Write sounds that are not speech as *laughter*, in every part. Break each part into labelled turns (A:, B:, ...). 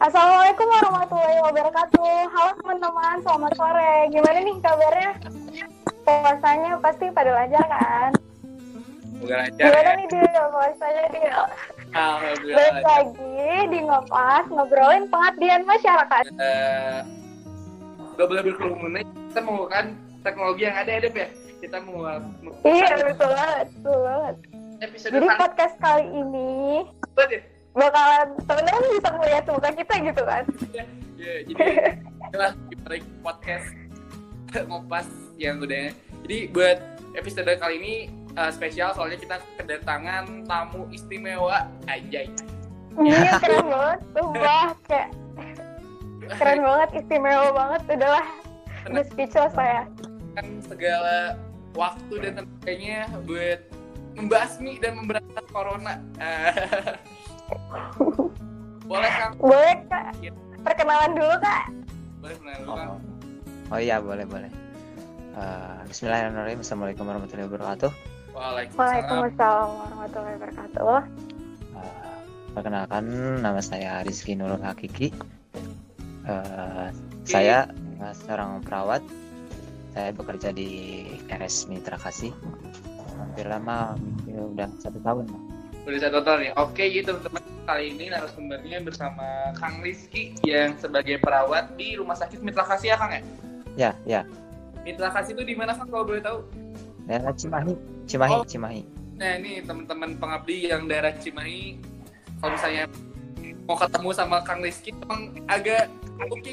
A: Assalamualaikum warahmatullahi wabarakatuh. Halo teman-teman, selamat sore. Gimana nih kabarnya? Puasanya pasti pada lancar kan?
B: Udah lancar
A: Gimana
B: ya?
A: nih dia puasanya dia?
B: Alhamdulillah.
A: Balik lagi di ngopas ngobrolin pengabdian masyarakat.
B: Eh, Gak boleh berkerumun kita mau kan teknologi yang ada ya Dep ya kita mau, mau
A: Iya betul banget, betul banget.
B: episode
A: Jadi podcast kali ini
B: ini ya
A: bakalan teman-teman bisa melihat muka kita gitu kan?
B: ya jadi *laughs* itulah di podcast ngopas yang udah. Jadi buat episode kali ini eh, spesial soalnya kita kedatangan tamu istimewa. Anjay.
A: Iya keren banget, sumpah kayak *laughs* keren banget, istimewa banget. Udahlah, udah speechless saya.
B: kan segala waktu dan tenaganya buat membasmi dan memberantas corona *laughs* boleh kang
A: Boleh kak, perkenalan dulu kak.
B: boleh kenalan dulu kang
C: Oh, oh iya boleh boleh. Eh, Bismillahirrahmanirrahim. Assalamualaikum warahmatullahi wabarakatuh.
B: Waalaikumsalam
A: Waalaikumsalam warahmatullahi wabarakatuh.
C: Eh, perkenalkan nama saya Rizky Nurul Hakiki. Eh, saya seorang perawat. Saya bekerja di RS Mitra Kasih. Hampir lama, hampir udah satu tahun. lah.
B: Udah satu tahun nih oke gitu teman-teman kali ini narasumbernya bersama Kang Rizky yang sebagai perawat di Rumah Sakit Mitra Kasih ya Kang ya
C: Ya ya.
B: Mitra Kasih itu di mana Kang kalau boleh tahu
C: Daerah Cimahi, Cimahi,
B: Oh.
C: Cimahi.
B: Nah ini teman-teman pengabdi yang daerah Cimahi kalau misalnya mau ketemu sama Kang Rizky emang agak oke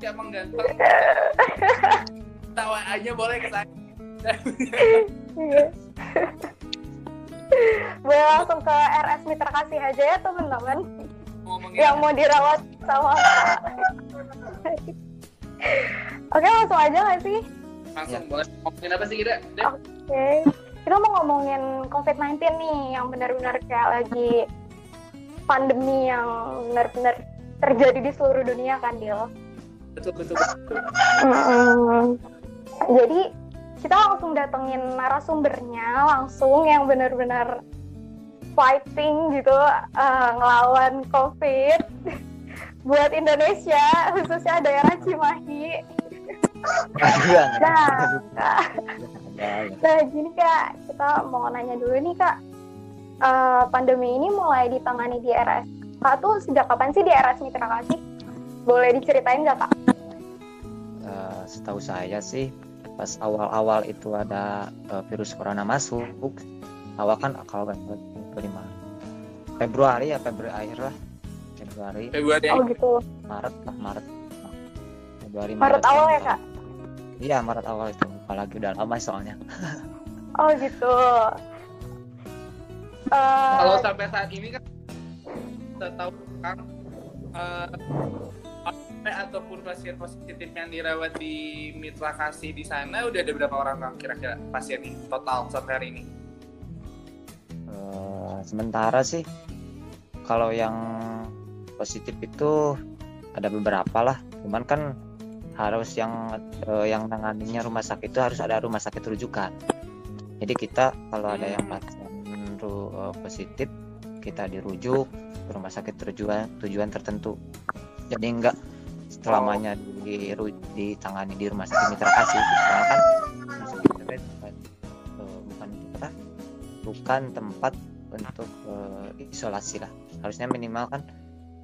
B: emang ganteng *laughs* tawa aja boleh ke saya
A: Iya. Boleh langsung ke RS Mitra Kasih aja ya teman-teman
B: ngomongin
A: yang mau dirawat sama Oke langsung aja nggak sih?
B: langsung boleh ngomongin apa sih kita?
A: Oke Kita mau ngomongin COVID-19 nih yang benar-benar kayak lagi pandemi yang benar-benar terjadi di seluruh dunia kan Dil
B: betul betul.
A: Jadi kita langsung datengin narasumbernya langsung yang benar-benar fighting gitu eh, ngelawan COVID *laughs* buat Indonesia khususnya daerah Cimahi.
C: Aduh, *laughs*
A: Nah,
C: ada, ya.
A: nah gini kak, kita mau nanya dulu nih kak, Eh, pandemi ini mulai ditangani di RS. Kak tuh sejak kapan sih di RS Mitra Kasih? Boleh diceritain nggak kak?
C: Eh, setahu saya sih pas awal-awal itu ada eh, virus corona masuk awal kan kalau kan lima Februari ya Februari akhir lah. Februari.
B: Februari
A: Oh gitu.
C: Maret lah Maret. Februari
A: Maret awal ya kak?
C: iya Maret awal itu. Apalagi udah lama soalnya. *laughs*
A: Oh gitu. Eh,
B: kalau sampai saat ini kan kita tahu kan eh, sampai ataupun pasien positif yang dirawat di Mitra Kasih di sana udah ada berapa orang Kang kira-kira pasien ini total sampai hari ini?
C: Eh, sementara sih kalau yang positif itu ada beberapa lah. Cuman kan harus yang eh, yang nanganinya rumah sakit itu harus ada rumah sakit rujukan. Jadi kita kalau ada yang
B: Hmm.
C: pasien eh, positif kita dirujuk ke rumah sakit tujuan tujuan tertentu. Jadi enggak selamanya di, ditangani di rumah sakit mitra kasih karena kan rumah sakit mitra kasih bukan eh, bukan apa bukan tempat untuk eh, isolasi lah harusnya minimal kan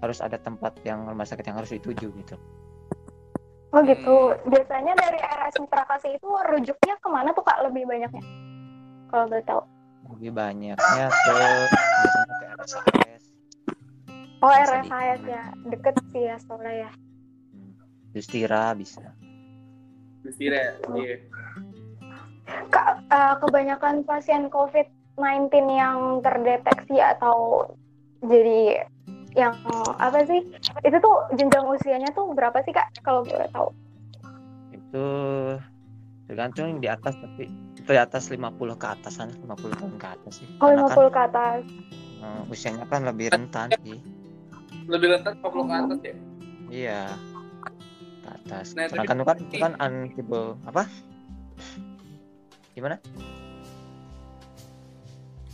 C: harus ada tempat yang rumah sakit yang harus dituju gitu
A: Oh gitu. Biasanya dari RS Mitra Kasih itu rujuknya ke mana tuh kak lebih banyaknya? Kalau boleh tahu.
C: lebih banyaknya ke biasanya ke RSAS
A: Oh
C: di-
A: ya, deket sih ya soalnya ya.
C: Justira bisa
B: Terus iya
A: Kak, eh, kebanyakan pasien COVID-19 yang terdeteksi atau jadi yang apa sih? Itu tuh jenjang usianya tuh berapa sih kak? Kalau boleh tahu.
C: itu tergantung di atas tapi itu di atas 50 ke atasan 50 tahun ke atas sih
A: Oh
C: Karena
A: 50 ke atas.
C: kan eh, usianya kan lebih rentan sih
B: lebih rentan 40 ke atas ya
C: iya ke atas
B: Nah,
C: karena kan itu kan itu kan unstable apa gimana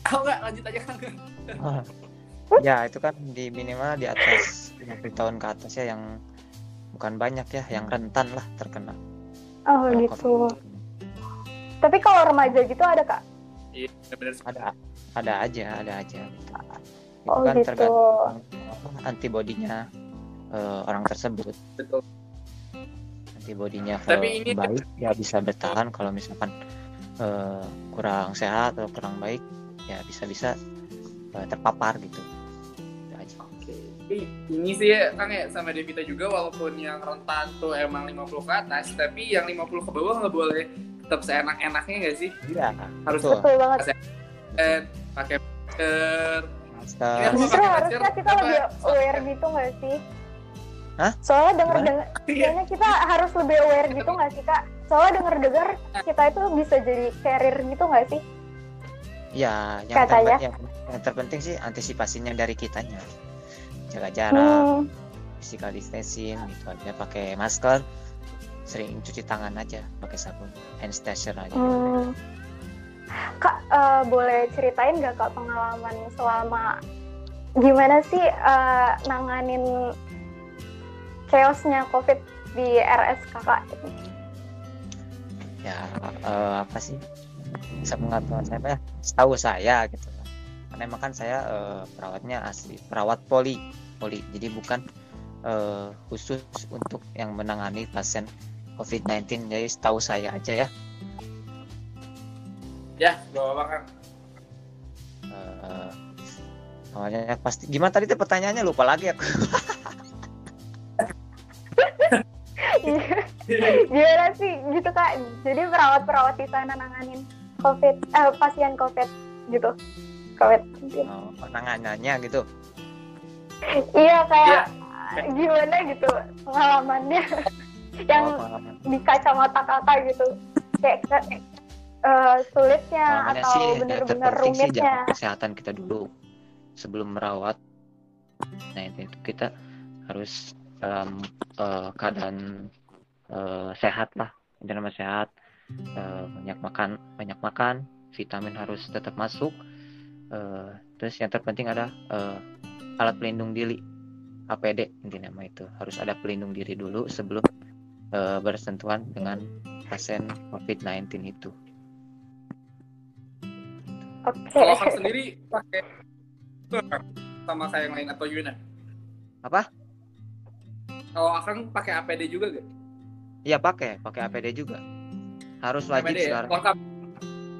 B: oh enggak lanjut aja Kang
C: ya itu kan di minimal di atas 50 tahun ke atas ya yang bukan banyak ya yang rentan lah terkena
A: Oh gitu.
C: COVID.
A: Tapi kalau remaja gitu ada kak?
B: Iya, benar
C: ada ada aja ada aja gitu. itu
A: Oh
C: kan
A: gitu.
C: tergantung antibodinya eh, orang tersebut
B: betul.
C: Antibodinya kalau
B: Tapi ini-
C: baik ya bisa bertahan kalau misalkan eh, kurang sehat atau kurang baik ya bisa-bisa eh, terpapar gitu
B: ini sih ya, Kang ya sama Devita juga walaupun yang rentan tuh emang 50 ke atas, tapi yang 50 ke bawah nggak boleh tetap seenak-enaknya nggak sih?
C: iya
B: Harus
C: betul
A: Betul banget.
B: dan pakai masker.
C: masker
B: pakai
A: harusnya kita lebih aware gitu nggak sih?
C: Hah?
A: Soalnya denger dengar *laughs*
B: Iya.
A: kayaknya kita harus lebih aware gitu nggak sih kak? Soalnya denger dengar kita itu bisa jadi carrier gitu nggak sih?
C: ya yang,
A: Katanya.
C: terpenting, yang, yang terpenting sih antisipasinya dari kitanya jaga jarak
A: Hmm,
C: physical distancing gitu aja pakai masker sering cuci tangan aja pakai sabun hand sanitizer aja
A: hmm. Kak eh, boleh ceritain nggak kak pengalaman selama gimana sih eh, nanganin chaosnya COVID di RS kakak?
C: ya eh, apa sih? Bisa mengatakan saya apa ya? Setahu saya gitu. Karena emang kan saya eh, perawatnya asli perawat poli poli. Jadi bukan eh, khusus untuk yang menangani pasien COVID-19 jadi setahu saya aja ya.
B: Ya, Kang.
C: Eh, awalnya pasti gimana tadi tuh pertanyaannya? Lupa lagi aku *laughs*
A: gimana sih gitu kak? Jadi perawat-perawat di sana nanganin COVID, eh, pasien COVID gitu. COVID.
C: oh, penanganannya gitu
A: Iya kayak
B: Iya.
A: gimana gitu pengalamannya yang
C: Oh, pengalaman.
A: di kacamata kakak gitu kayak eh, sulitnya
C: Pengalamannya
A: atau
C: sih yang
A: bener-bener
C: terpenting sih
A: rumitnya.
C: kesehatan kita dulu sebelum merawat. Nah itu, itu kita harus dalam eh, keadaan eh, sehat lah, intinya nama sehat, Eh, banyak makan, banyak makan, vitamin harus tetap masuk. Eh, terus yang terpenting ada eh, alat pelindung diri, APD intinya nama itu harus ada pelindung diri dulu sebelum eh, bersentuhan dengan pasien COVID-19 itu.
A: Oke.
B: Kalau Kang sendiri pakai sama kayak yang lain atau gimana?
C: Apa?
B: Kalau Akang pakai APD juga gak?
C: Iya pakai, pakai APD juga. Harus wajib
B: APD ya?
C: sekarang.
B: Lengkap.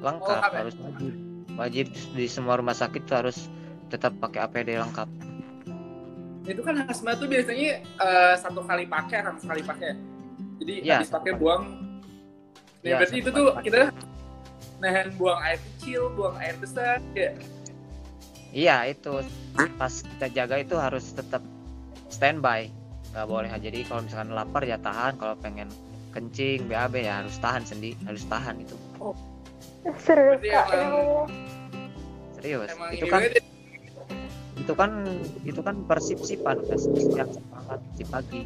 C: Lengkap,
B: lengkap ya?
C: harus wajib. Wajib di semua rumah sakit tuh harus tetap pakai APD lengkap.
B: Itu kan asma tuh biasanya eh, satu kali pakai, kan sekali pakai. Jadi
C: Iya,
B: habis pakai buang. Nah,
C: Iya,
B: berarti itu tuh
C: pakai.
B: kita nahan buang air kecil, buang air besar, ya.
C: Iya itu pas kita jaga itu harus tetap standby. Gak boleh jadi kalau misalkan lapar ya tahan, kalau pengen kencing, BAB ya harus tahan sendi, harus tahan itu.
A: Serius
B: Berarti
A: kak.
B: emang-.
C: Serius.
B: Emang
C: itu kan itu kan itu kan persip-sipan yang semangat di pagi.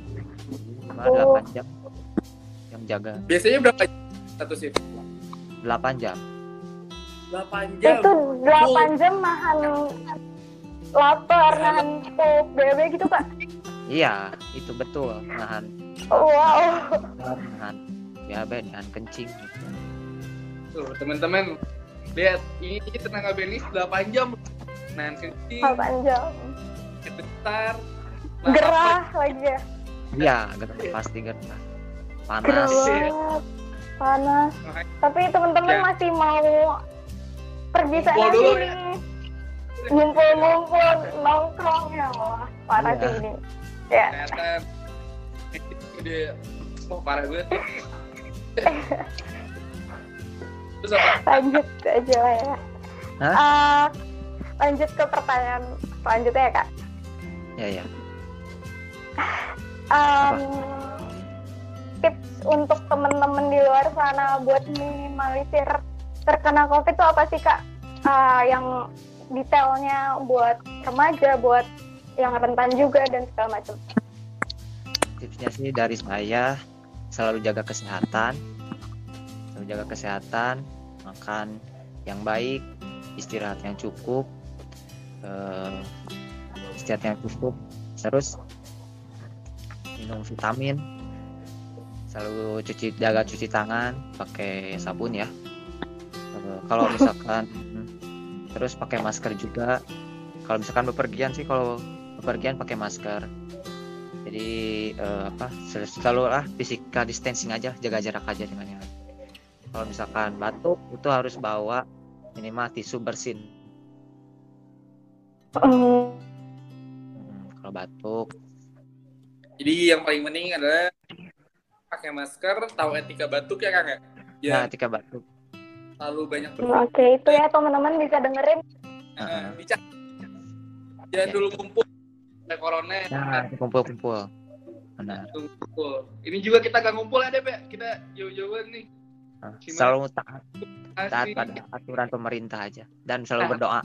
C: Cuma
A: Oh.
C: 8 jam yang jaga
B: Biasanya berapa satu shift?
C: 8 jam.
B: 8 jam.
A: Itu 8 jam nahan lapar, nahan pup, bebe gitu kak.
C: Iya, itu betul. Nahan
A: Wow.
C: nahan BAB, nahan kencing. gitu.
B: Tuh, teman-teman lihat ini tenaga benis 8 jam. Nahan kencing,
A: 8 jam.
B: nahan
A: Gerah lagi ya.
C: Iya, gerah, pasti gerah.
A: Gerah
C: Panas.
B: Iya.
A: banget. Panas. Tapi teman-teman
B: Ya.
A: masih mau pergi sana sini. Ngumpul-ngumpul, nongkrong ya Allah. Parah
C: Iya.
A: sih ini. Ya.
B: Udah oh, parah banget. Terus apa?
A: lanjut aja lah ya.
C: Hah?
A: Eh, lanjut ke pertanyaan selanjutnya ya kak.
C: Ya, ya.
A: Em, tips untuk temen-temen di luar sana buat minimalisir terkena covid itu apa sih kak? Eh, yang detailnya buat remaja, buat yang rentan juga dan segala macam.
C: Tipsnya sih dari saya selalu jaga kesehatan. Selalu jaga kesehatan, makan yang baik, istirahat yang cukup. eh, istirahat yang cukup. Terus minum vitamin selalu cuci jaga cuci tangan pakai sabun ya Kalau- kalau misalkan *laughs* terus pakai masker juga kalau misalkan bepergian sih kalau bepergian pakai masker. Jadi eh, apa sel- selalu lah physical distancing aja jaga jarak aja dengan yang kalau misalkan batuk itu harus bawa minimal tisu bersin.
A: Hmm,
C: Hmm, kalau batuk.
B: Jadi yang paling penting adalah pakai masker, tahu etika batuk ya Kang ya. Ya,
C: ya. ketika batuk.
B: Terlalu banyak
A: Oke, itu ya teman-teman bisa dengerin.
B: uh, bicara. Jangan
C: Ya.
B: dulu kumpul ada corona.
C: ya kumpul-kumpul benar
B: Kumpul. Ini juga kita gak ngumpul ya, Dep ya. Kita jauh-jauhan nih.
C: Nah,
B: Gimana?
C: selalu taat, taat pada aturan pemerintah aja dan selalu
B: Nah.
C: berdoa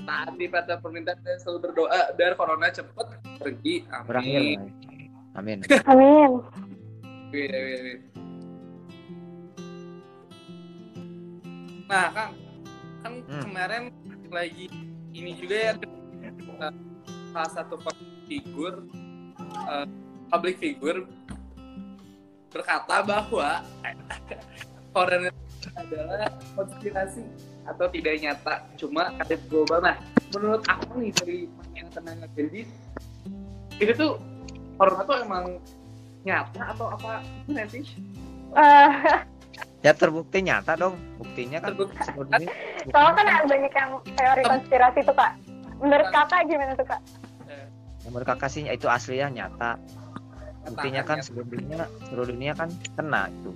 B: taati pada permintaan dan selalu berdoa biar corona cepet pergi.
C: berakhir
B: Amin.
C: amin
A: Amin.
B: Wih. Nah, Kang, kan
C: Hmm.
B: kemarin lagi ini juga ya salah satu figur uh, public figure berkata bahwa *laughs* corona adalah konspirasi atau tidak nyata, cuma ada global. Nah, menurut aku nih dari yang tenaga medis itu tuh corona tuh emang nyata atau apa gimana sih? *laughs*
C: Ya terbukti nyata dong buktinya kan
B: Terbukti.
A: soalnya kan ada banyak yang teori konspirasi tuh kak. Menurut kakak gimana tuh kak?
C: Menurut kakak sih itu aslinya nyata buktinya kan seluruh dunia seluruh dunia kan kena itu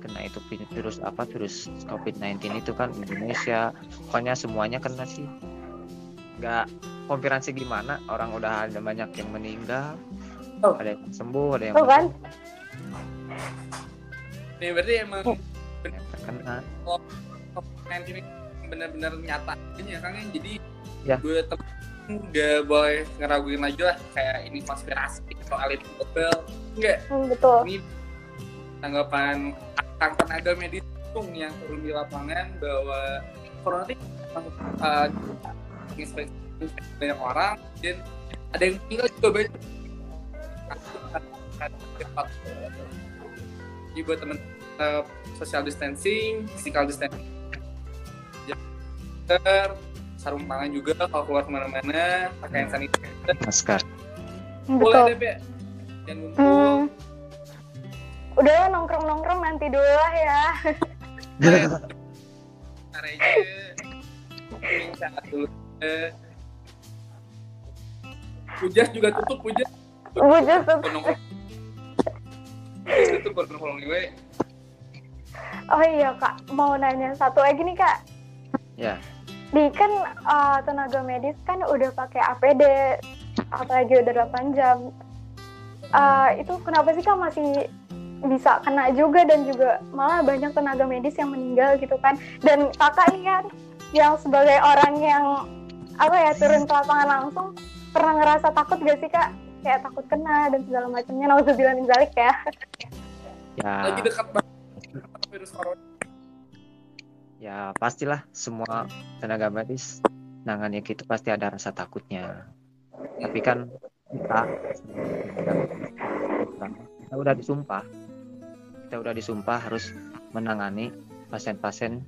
C: kena itu vi- virus apa virus COVID-19 itu kan Indonesia pokoknya semuanya kena sih nggak konspirasi gimana orang udah ada banyak yang meninggal
B: Oh.
C: ada yang sembuh ada yang
A: Tuh kan?
B: Nih berarti emang
C: yang terkena
B: COVID-19 ini benar-benar nyata ya Kang ya. Jadi
C: Ya.
B: gue temen nggak boleh ngeraguin lagi lah kayak ini konspirasi atau elit global. Enggak,
A: Hmm, betul.
B: ini tanggapan Kang tenaga medis yang turun di lapangan bahwa corona ini emang, uh, menginfeksi banyak orang dan ada yang tinggal juga banyak jadi buat temen uh, social distancing, physical distancing sarung tangan juga kalau keluar ke mana-mana pakai hand sanitizer
C: masker
B: boleh
A: Betul.
B: deh Be. dan ngumpul
A: Hmm. Udah lah, nongkrong-nongkrong nanti dulu lah ya. *laughs*
B: saat dulu Eh. Pujas juga tutup Pujas nongkrong Pujas tutup nongkrong gue
A: Oh iya kak, mau nanya satu lagi nih kak.
C: ya
A: Di kan uh, tenaga medis kan udah pakai APD, apalagi udah 8 jam. Uh, itu kenapa sih kak masih bisa kena juga dan juga malah banyak tenaga medis yang meninggal gitu kan. Dan kakak nih kan yang sebagai orang yang apa ya turun ke lapangan langsung pernah ngerasa takut gak sih kak? Kayak takut kena dan segala macamnya. Nauzubillah min zalik ya.
C: ya
B: Lagi dekat banget virus corona
C: ya pastilah semua tenaga medis nangannya gitu pasti ada rasa takutnya. Tapi kan kita kita udah disumpah. Kita udah disumpah harus menangani pasien-pasien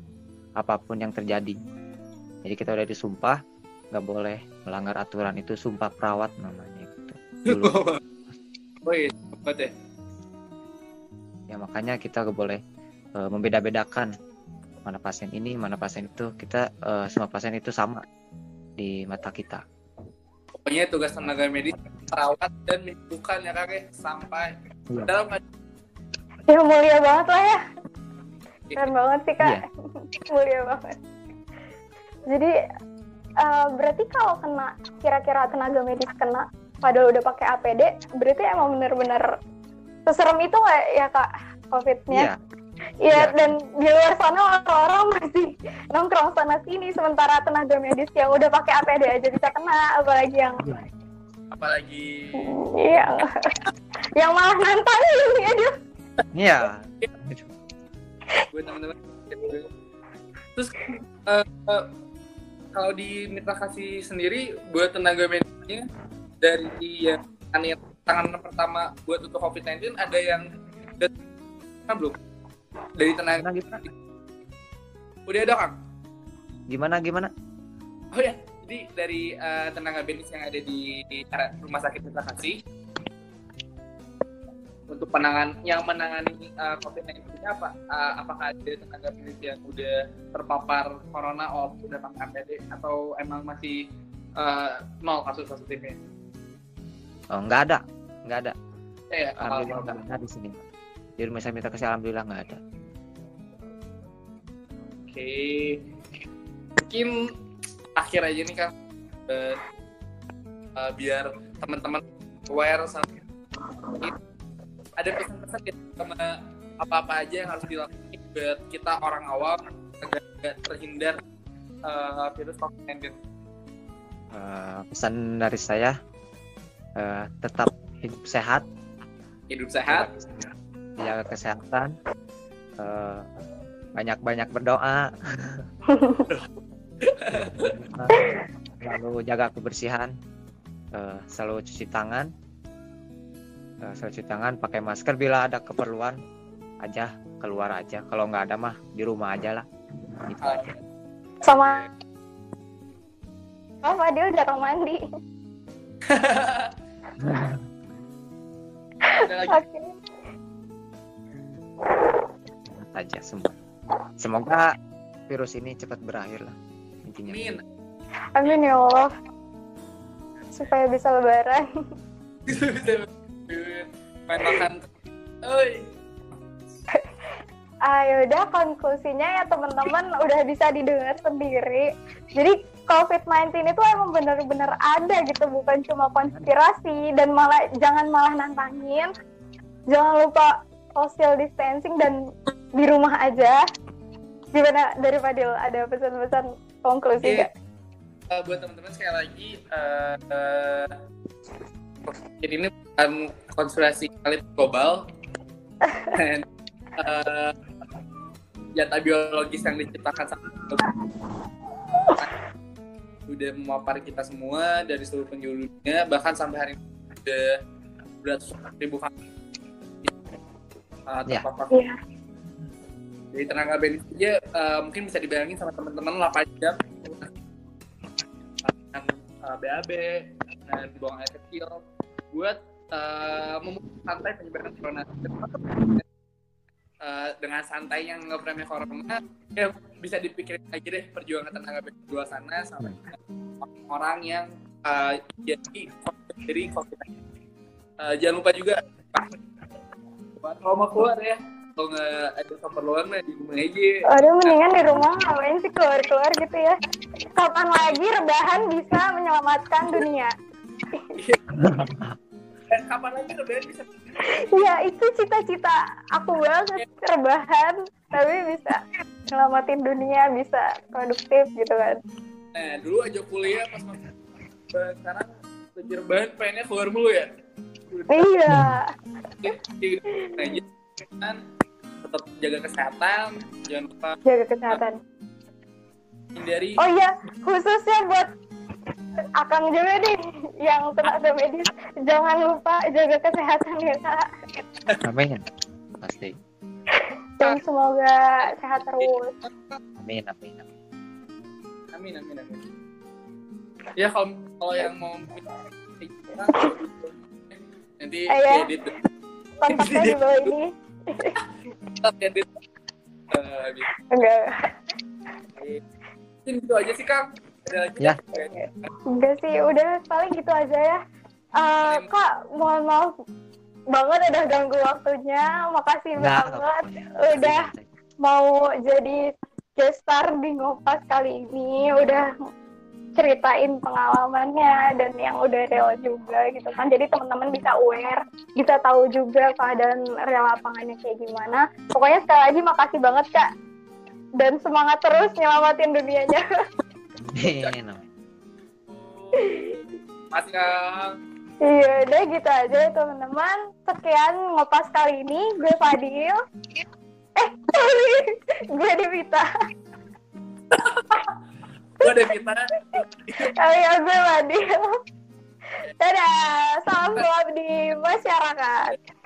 C: apa pun yang terjadi. Jadi kita udah disumpah nggak boleh melanggar aturan itu sumpah perawat namanya gitu. Dulu. *laughs*
B: Oh iya, ya.
C: Ya makanya kita gak boleh eh, membeda-bedakan mana pasien ini mana pasien itu kita eh, semua pasien itu sama di mata kita
B: Pokoknya tugas tenaga medis perawat dan menyembuhkan ya kakek sampai
C: Iya.
B: dalam
A: Ya mulia banget lah ya. Keren banget sih kak.
C: Iya. *laughs*
A: mulia banget. Jadi eh, berarti kalau kena kira-kira tenaga medis kena padahal udah pakai APD, berarti emang bener-bener seserem itu nggak ya kak COVID-nya?
C: iya
A: Iya,
C: Iya.
A: dan di luar sana orang-orang masih nongkrong sana sini, sementara tenaga medis yang udah pakai APD aja bisa kena, apalagi yang
B: apalagi
A: iya, yang malah nantangin ya dia.
C: iya.
B: Gue teman-teman terus eh, eh, kalau di mitra kasih sendiri buat tenaga medisnya dari yang aneh tangan pertama buat untuk COVID-19 ada yang kan belum dari tenaga
C: Gimana gimana?
B: udah ada kang
C: Gimana gimana?
B: oh ya jadi dari eh, tenaga medis yang ada di, di rumah sakit Mitra Kasih untuk penangan yang menangani eh, COVID-19 ini apa? Eh, apakah ada tenaga medis yang udah terpapar corona or sudah pakai APD atau emang masih eh, nol kasus positifnya?
C: Oh, nggak ada. Nggak ada.
B: Eh,
C: Alhamdulillah nggak ada di sini. Di rumah sakit Mitra Kasih alhamdulillah nggak ada.
B: Oke, mungkin akhir aja nih kan, eh, eh, biar teman-teman aware sama ada pesan-pesan gitu sama apa-apa aja yang harus dilakukan buat kita orang awam agar nggak terhindar eh, virus COVID-19.
C: Eh, pesan dari saya eh, tetap hidup sehat,
B: Hidup sehat,
C: jaga kesehatan, eh, banyak-banyak berdoa, *laughs* lalu jaga kebersihan, eh, selalu cuci tangan, eh, selalu cuci tangan, pakai masker bila ada keperluan aja keluar aja. Kalau nggak ada mah di rumah aja lah. Itu
B: eh,
C: aja.
A: Sama Oh, Fadil jarang mandi. *laughs*
B: ada lagi
A: Oke.
C: Aja semua. Semoga virus ini cepat berakhir lah intinya.
B: Min,
A: Amin ya Allah. Supaya bisa lebaran. *laughs*
B: bisa main makan. Oi,
A: Ayo udah konklusinya ya teman-teman udah bisa didengar sendiri. Jadi COVID-19 itu emang benar-benar ada gitu, bukan cuma konspirasi dan malah jangan malah nantangin. Jangan lupa social distancing dan di rumah aja. Gimana dari Fadil? Ada pesan-pesan konklusi nggak?
B: Eh, buat teman-teman sekali lagi eh, eh, jadi ini bukan konspirasi kali global. Dan *laughs* eh, data biologis yang diciptakan sama udah memapar kita semua dari seluruh penjuru dunia bahkan sampai hari ini udah beratus ribu kasus uh,
C: Ya.
B: terpapar
A: Iya.
B: jadi tenaga medis aja eh, mungkin bisa dibayangin sama teman-teman 8 jam dengan eh, BAB dan buang air kecil buat eh, memutus santai penyebaran corona Eh, dengan santai yang ngepremnya corona ya bisa dipikirin aja deh perjuangan tenaga medis di luar sana sama orang yang eh, jadi dari covid Eh, jangan lupa juga kalau mau keluar ya kalau nggak ada keperluan mah di rumah aja
A: Aduh, mendingan di rumah ngapain sih keluar-keluar gitu ya. Kapan lagi rebahan bisa menyelamatkan dunia?
B: dan kapan lagi lebaran bisa
A: Ya, itu cita-cita aku banget rebahan, tapi bisa nyelamatin dunia, bisa produktif gitu kan.
B: nah dulu aja kuliah pas eh, sekarang bahan pengennya keluar mulu ya
A: Iya,
B: kan tetap jaga kesehatan jangan lupa
A: jaga kesehatan.
B: hindari
A: Oh iya, khususnya buat Akang juga nih yang tenaga medis, jangan lupa jaga kesehatan ya kak.
C: Amin. Pasti.
A: Dan semoga sehat terus.
C: Amin, amin, amin.
B: amin amin amin ya kalau kalau yang mau nanti
A: Eh, ya.
B: edit
A: Kontaknya di bawah ini.
B: edit Eh.
A: Enggak,
B: Mungkin gitu aja sih Kang ada lagi
C: Ya.
A: enggak sih, udah paling gitu aja ya. Eh, kak, mohon maaf banget udah ganggu waktunya. Makasih
C: Nggak.
A: banget udah mau jadi guest star di Ngopas kali ini. Udah ceritain pengalamannya dan yang udah real juga gitu kan. Jadi teman-teman bisa aware, bisa tahu juga keadaan real lapangannya kayak gimana. Pokoknya sekali lagi makasih banget Kak. Dan semangat terus nyelamatin dunianya.
B: Masih Kang
A: Iya, udah gitu aja ya teman-teman. Sekian ngopas kali ini. Gue Fadil. Eh, sorry. *laughs* gue Devita.
B: Gue ada Vita
A: Oh iya, gue Fadil. Dadah. Salam *laughs* di masyarakat